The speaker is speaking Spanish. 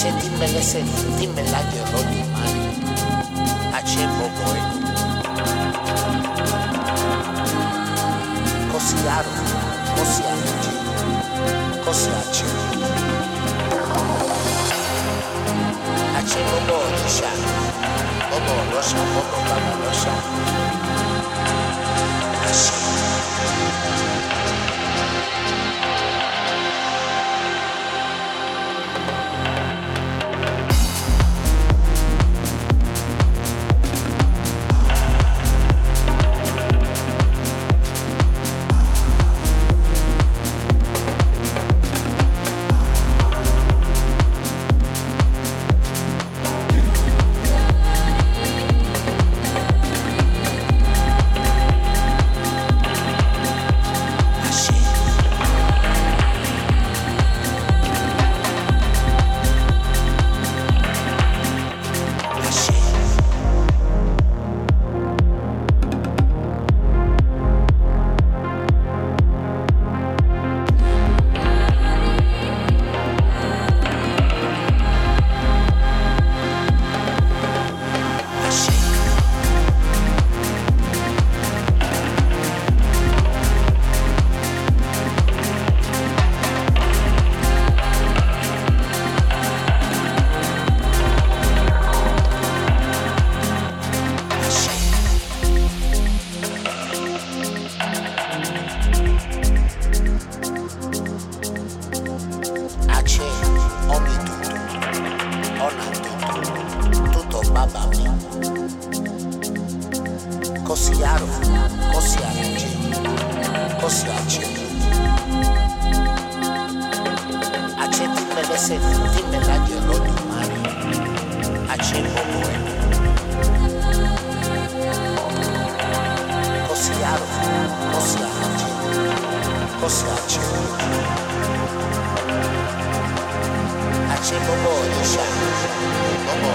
ache timbelese timbelaje rodi mari ache boboe kosiaro kosiaraje kosiachelu ache bobo risha bobo rosha bobo baba rosha Ashe. Ache bobo risha, bobo